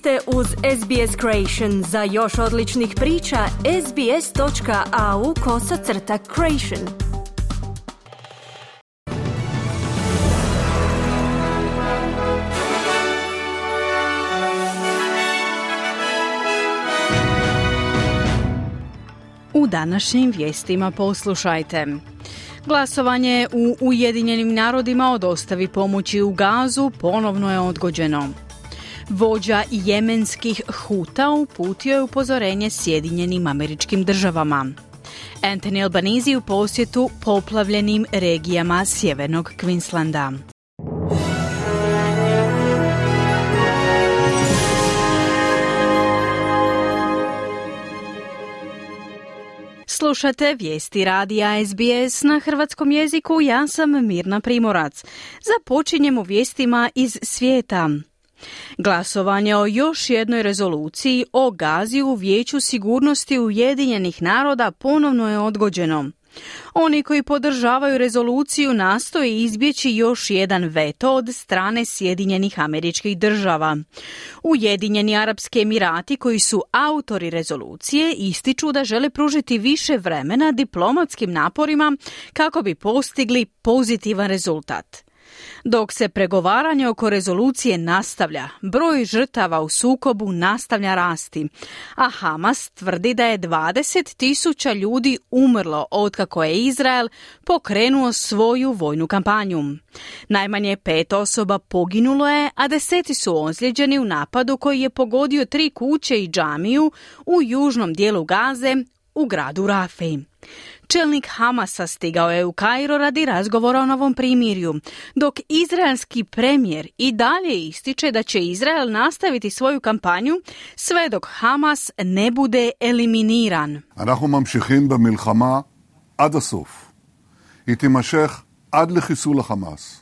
ste uz SBS Creation. Za još odličnih priča, sbs.au kosacrta creation. U današnjim vijestima poslušajte. Glasovanje u Ujedinjenim narodima o dostavi pomoći u gazu ponovno je odgođeno. Vođa jemenskih huta uputio je upozorenje Sjedinjenim američkim državama. Anthony Albanese u posjetu poplavljenim regijama sjevernog Queenslanda. Slušate vijesti radija SBS na hrvatskom jeziku, ja sam Mirna Primorac. Započinjemo vijestima iz svijeta. Glasovanje o još jednoj rezoluciji o Gazi u Vijeću sigurnosti Ujedinjenih naroda ponovno je odgođeno. Oni koji podržavaju rezoluciju nastoje izbjeći još jedan veto od strane Sjedinjenih američkih država. Ujedinjeni Arapski Emirati koji su autori rezolucije ističu da žele pružiti više vremena diplomatskim naporima kako bi postigli pozitivan rezultat. Dok se pregovaranje oko rezolucije nastavlja, broj žrtava u sukobu nastavlja rasti, a Hamas tvrdi da je 20 tisuća ljudi umrlo otkako je Izrael pokrenuo svoju vojnu kampanju. Najmanje pet osoba poginulo je, a deseti su ozlijeđeni u napadu koji je pogodio tri kuće i džamiju u južnom dijelu Gaze u gradu Rafi. Čelnik Hamasa stigao je u Kairo radi razgovora o novom primirju, dok izraelski premijer i dalje ističe da će Izrael nastaviti svoju kampanju sve dok Hamas ne bude eliminiran. אנחנו ממשיכים במלחמה עד הסוף. היא תימשך עד לחיסול החמאס.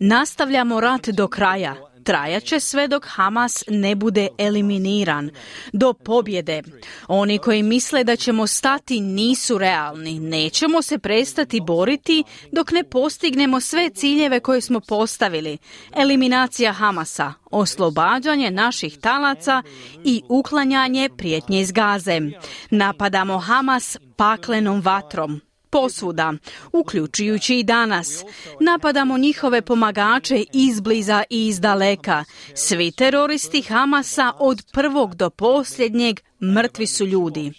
Nastavljamo rat do kraja. Trajat će sve dok Hamas ne bude eliminiran. Do pobjede. Oni koji misle da ćemo stati nisu realni. Nećemo se prestati boriti dok ne postignemo sve ciljeve koje smo postavili. Eliminacija Hamasa, oslobađanje naših talaca i uklanjanje prijetnje iz gaze. Napadamo Hamas paklenom vatrom posvuda, uključujući i danas. Napadamo njihove pomagače izbliza i iz daleka. Svi teroristi Hamasa od prvog do posljednjeg mrtvi su ljudi.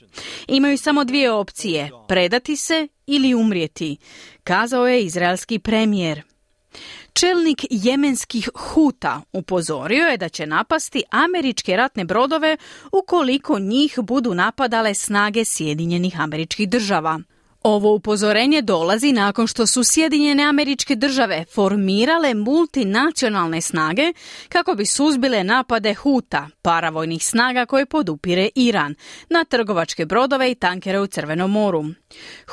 Imaju samo dvije opcije, predati se ili umrijeti, kazao je izraelski premijer. Čelnik jemenskih huta upozorio je da će napasti američke ratne brodove ukoliko njih budu napadale snage Sjedinjenih američkih država. Ovo upozorenje dolazi nakon što su Sjedinjene američke države formirale multinacionalne snage kako bi suzbile napade Huta, paravojnih snaga koje podupire Iran, na trgovačke brodove i tankere u Crvenom moru.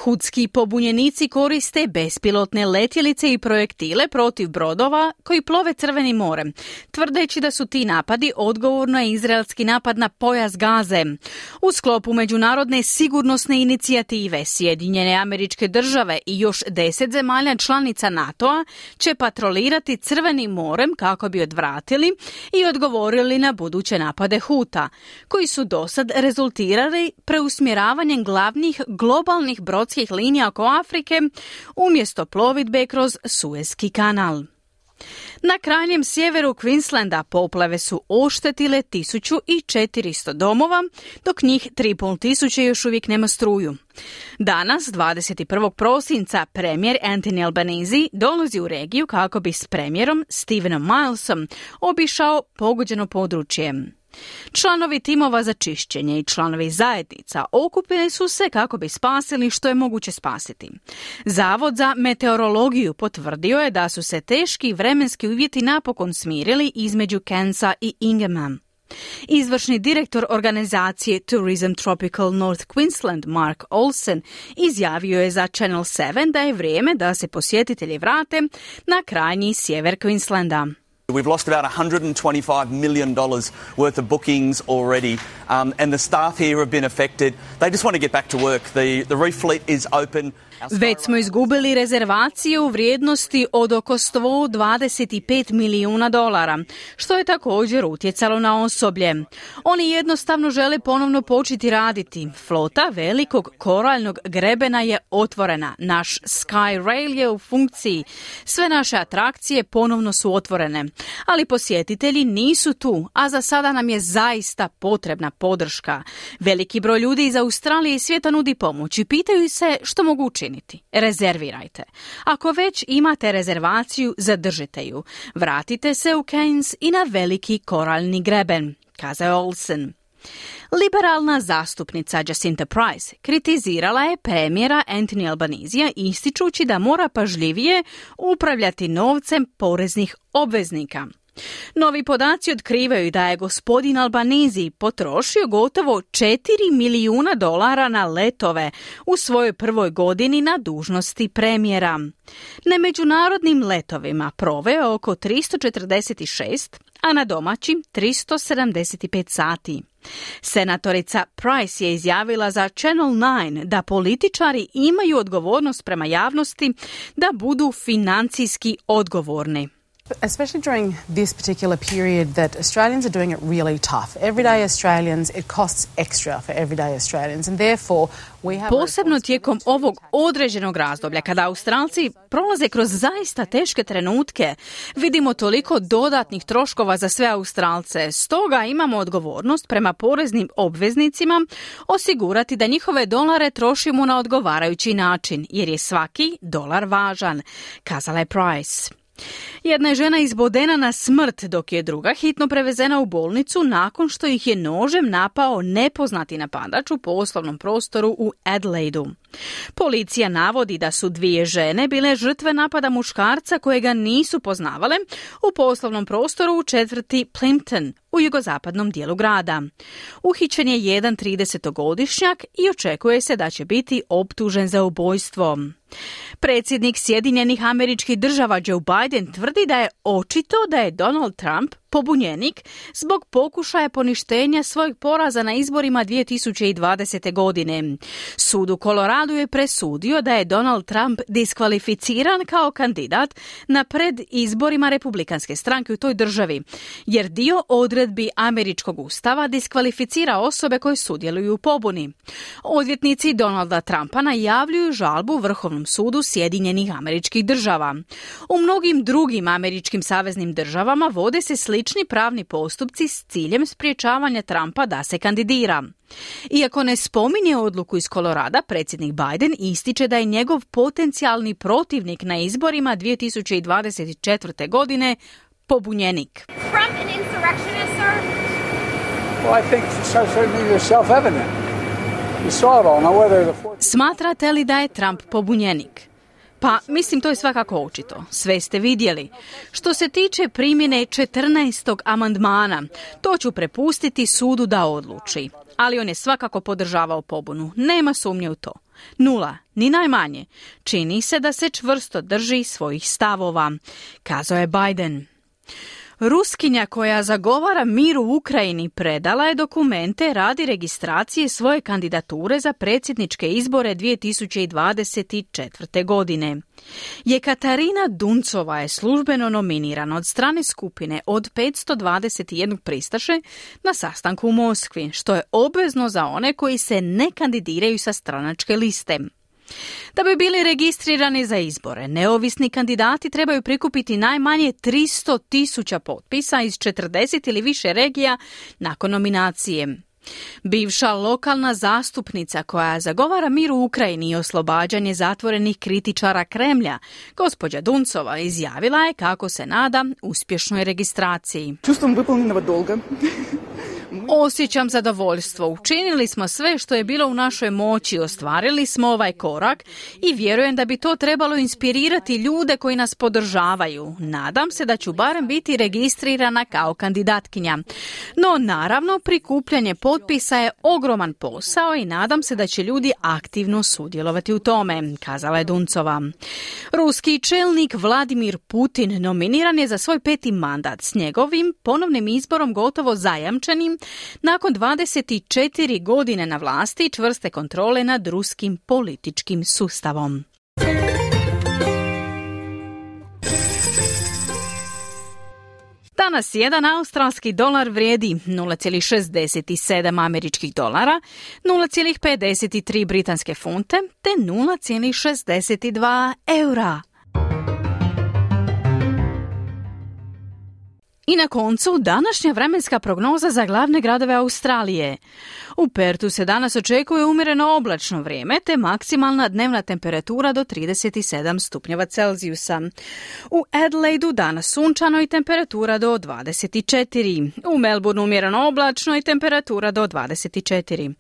Hudski pobunjenici koriste bespilotne letjelice i projektile protiv brodova koji plove Crvenim morem, tvrdeći da su ti napadi odgovorno je izraelski napad na pojas Gaze. U sklopu međunarodne sigurnosne inicijative Sjedinjene američke države i još deset zemalja članica NATO-a će patrolirati Crvenim morem kako bi odvratili i odgovorili na buduće napade Huta, koji su dosad rezultirali preusmjeravanjem glavnih globalnih brodskih linija oko Afrike umjesto plovidbe kroz Suezki kanal. Na krajnjem sjeveru Queenslanda poplave su oštetile 1400 domova, dok njih 3500 još uvijek nema struju. Danas, 21. prosinca, premijer Anthony Albanese dolazi u regiju kako bi s premijerom Stevenom Milesom obišao pogođeno područje. Članovi timova za čišćenje i članovi zajednica okupili su se kako bi spasili što je moguće spasiti. Zavod za meteorologiju potvrdio je da su se teški vremenski uvjeti napokon smirili između Kensa i Ingham. Izvršni direktor organizacije Tourism Tropical North Queensland Mark Olsen izjavio je za Channel 7 da je vrijeme da se posjetitelji vrate na krajnji sjever Queenslanda. We've lost about $125 million worth of bookings already, um, and the staff here have been affected. They just want to get back to work. The, the reef fleet is open. Već smo izgubili rezervaciju u vrijednosti od oko 125 milijuna dolara, što je također utjecalo na osoblje. Oni jednostavno žele ponovno početi raditi. Flota velikog koraljnog grebena je otvorena. Naš Sky Rail je u funkciji. Sve naše atrakcije ponovno su otvorene. Ali posjetitelji nisu tu, a za sada nam je zaista potrebna podrška. Veliki broj ljudi iz Australije i svijeta nudi pomoć i pitaju se što mogu učiniti. Rezervirajte. Ako već imate rezervaciju, zadržite ju. Vratite se u Keynes i na veliki koralni greben, kazao Olsen. Liberalna zastupnica Jacinta Price kritizirala je premijera Anthony Albanizija ističući da mora pažljivije upravljati novcem poreznih obveznika. Novi podaci otkrivaju da je gospodin Albanizi potrošio gotovo 4 milijuna dolara na letove u svojoj prvoj godini na dužnosti premijera. Na međunarodnim letovima proveo oko 346, a na domaćim 375 sati. Senatorica Price je izjavila za Channel 9 da političari imaju odgovornost prema javnosti da budu financijski odgovorni. Especially during this particular period that Australians are doing it really tough. Everyday Australians, it costs extra for everyday Australians and therefore we have Posebno tijekom ovog određenog razdoblja kada Australci prolaze kroz zaista teške trenutke, vidimo toliko dodatnih troškova za sve Australce. Stoga imamo odgovornost prema poreznim obveznicima osigurati da njihove dolare trošimo na odgovarajući način, jer je svaki dolar važan, kazala je Price. Jedna je žena izbodena na smrt, dok je druga hitno prevezena u bolnicu nakon što ih je nožem napao nepoznati napadač u poslovnom prostoru u Adelaidu. Policija navodi da su dvije žene bile žrtve napada muškarca kojega nisu poznavale u poslovnom prostoru u četvrti Plimpton u jugozapadnom dijelu grada. Uhićen je jedan 30-godišnjak i očekuje se da će biti optužen za ubojstvo. Predsjednik Sjedinjenih američkih država Joe Biden tvrdi da je očito da je Donald Trump pobunjenik zbog pokušaja poništenja svojeg poraza na izborima 2020. godine. Sud u Koloradu je presudio da je Donald Trump diskvalificiran kao kandidat na pred izborima republikanske stranke u toj državi, jer dio odredbi američkog ustava diskvalificira osobe koje sudjeluju u pobuni. Odvjetnici Donalda Trumpa najavljuju žalbu Vrhovnom sudu Sjedinjenih američkih država. U mnogim drugim američkim saveznim državama vode se slični slični pravni postupci s ciljem spriječavanja Trumpa da se kandidira. Iako ne spominje odluku iz Kolorada, predsjednik Biden ističe da je njegov potencijalni protivnik na izborima 2024. godine pobunjenik. Trump an insurrectionist, sir? Well, I think self-evident. Smatrate li da je Trump pobunjenik? Pa, mislim, to je svakako očito. Sve ste vidjeli. Što se tiče primjene 14. amandmana, to ću prepustiti sudu da odluči. Ali on je svakako podržavao pobunu. Nema sumnje u to. Nula, ni najmanje. Čini se da se čvrsto drži svojih stavova, kazao je Biden. Ruskinja koja zagovara mir u Ukrajini predala je dokumente radi registracije svoje kandidature za predsjedničke izbore 2024. godine. Je Katarina Duncova je službeno nominirana od strane skupine od 521 pristaše na sastanku u Moskvi, što je obvezno za one koji se ne kandidiraju sa stranačke liste. Da bi bili registrirani za izbore, neovisni kandidati trebaju prikupiti najmanje 300 tisuća potpisa iz 40 ili više regija nakon nominacije. Bivša lokalna zastupnica koja zagovara mir u Ukrajini i oslobađanje zatvorenih kritičara Kremlja, gospođa Duncova, izjavila je kako se nada uspješnoj registraciji. Čustvom dolga Osjećam zadovoljstvo. Učinili smo sve što je bilo u našoj moći, ostvarili smo ovaj korak i vjerujem da bi to trebalo inspirirati ljude koji nas podržavaju. Nadam se da ću barem biti registrirana kao kandidatkinja. No naravno, prikupljanje potpisa je ogroman posao i nadam se da će ljudi aktivno sudjelovati u tome, kazala je Duncova. Ruski čelnik Vladimir Putin nominiran je za svoj peti mandat s njegovim ponovnim izborom gotovo zajamčenim nakon 24 godine na vlasti čvrste kontrole nad ruskim političkim sustavom. Danas jedan australski dolar vrijedi 0,67 američkih dolara, 0,53 britanske funte te 0,62 eura. I na koncu današnja vremenska prognoza za glavne gradove Australije. U Pertu se danas očekuje umjereno oblačno vrijeme te maksimalna dnevna temperatura do 37 stupnjeva Celzijusa. U Adelaidu danas sunčano i temperatura do 24. U Melbourneu umjereno oblačno i temperatura do 24.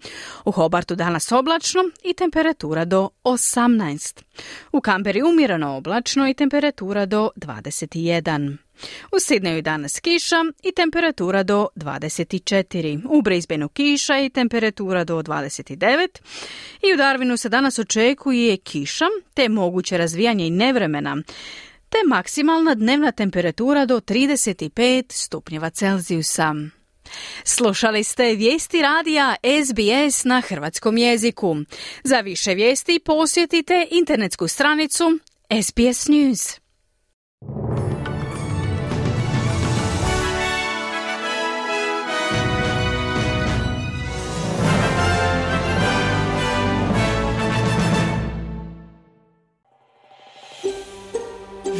U Hobartu danas oblačno i temperatura do 18. U Kamberi umjereno oblačno i temperatura do 21. U Sidneju danas kiša i temperatura do 24. U Brisbaneu kiša i temperatura do 29. I u Darwinu se danas očekuje kiša te moguće razvijanje i nevremena te maksimalna dnevna temperatura do 35 stupnjeva Celzijusa. Slušali ste vijesti radija SBS na hrvatskom jeziku. Za više vijesti posjetite internetsku stranicu SBS News.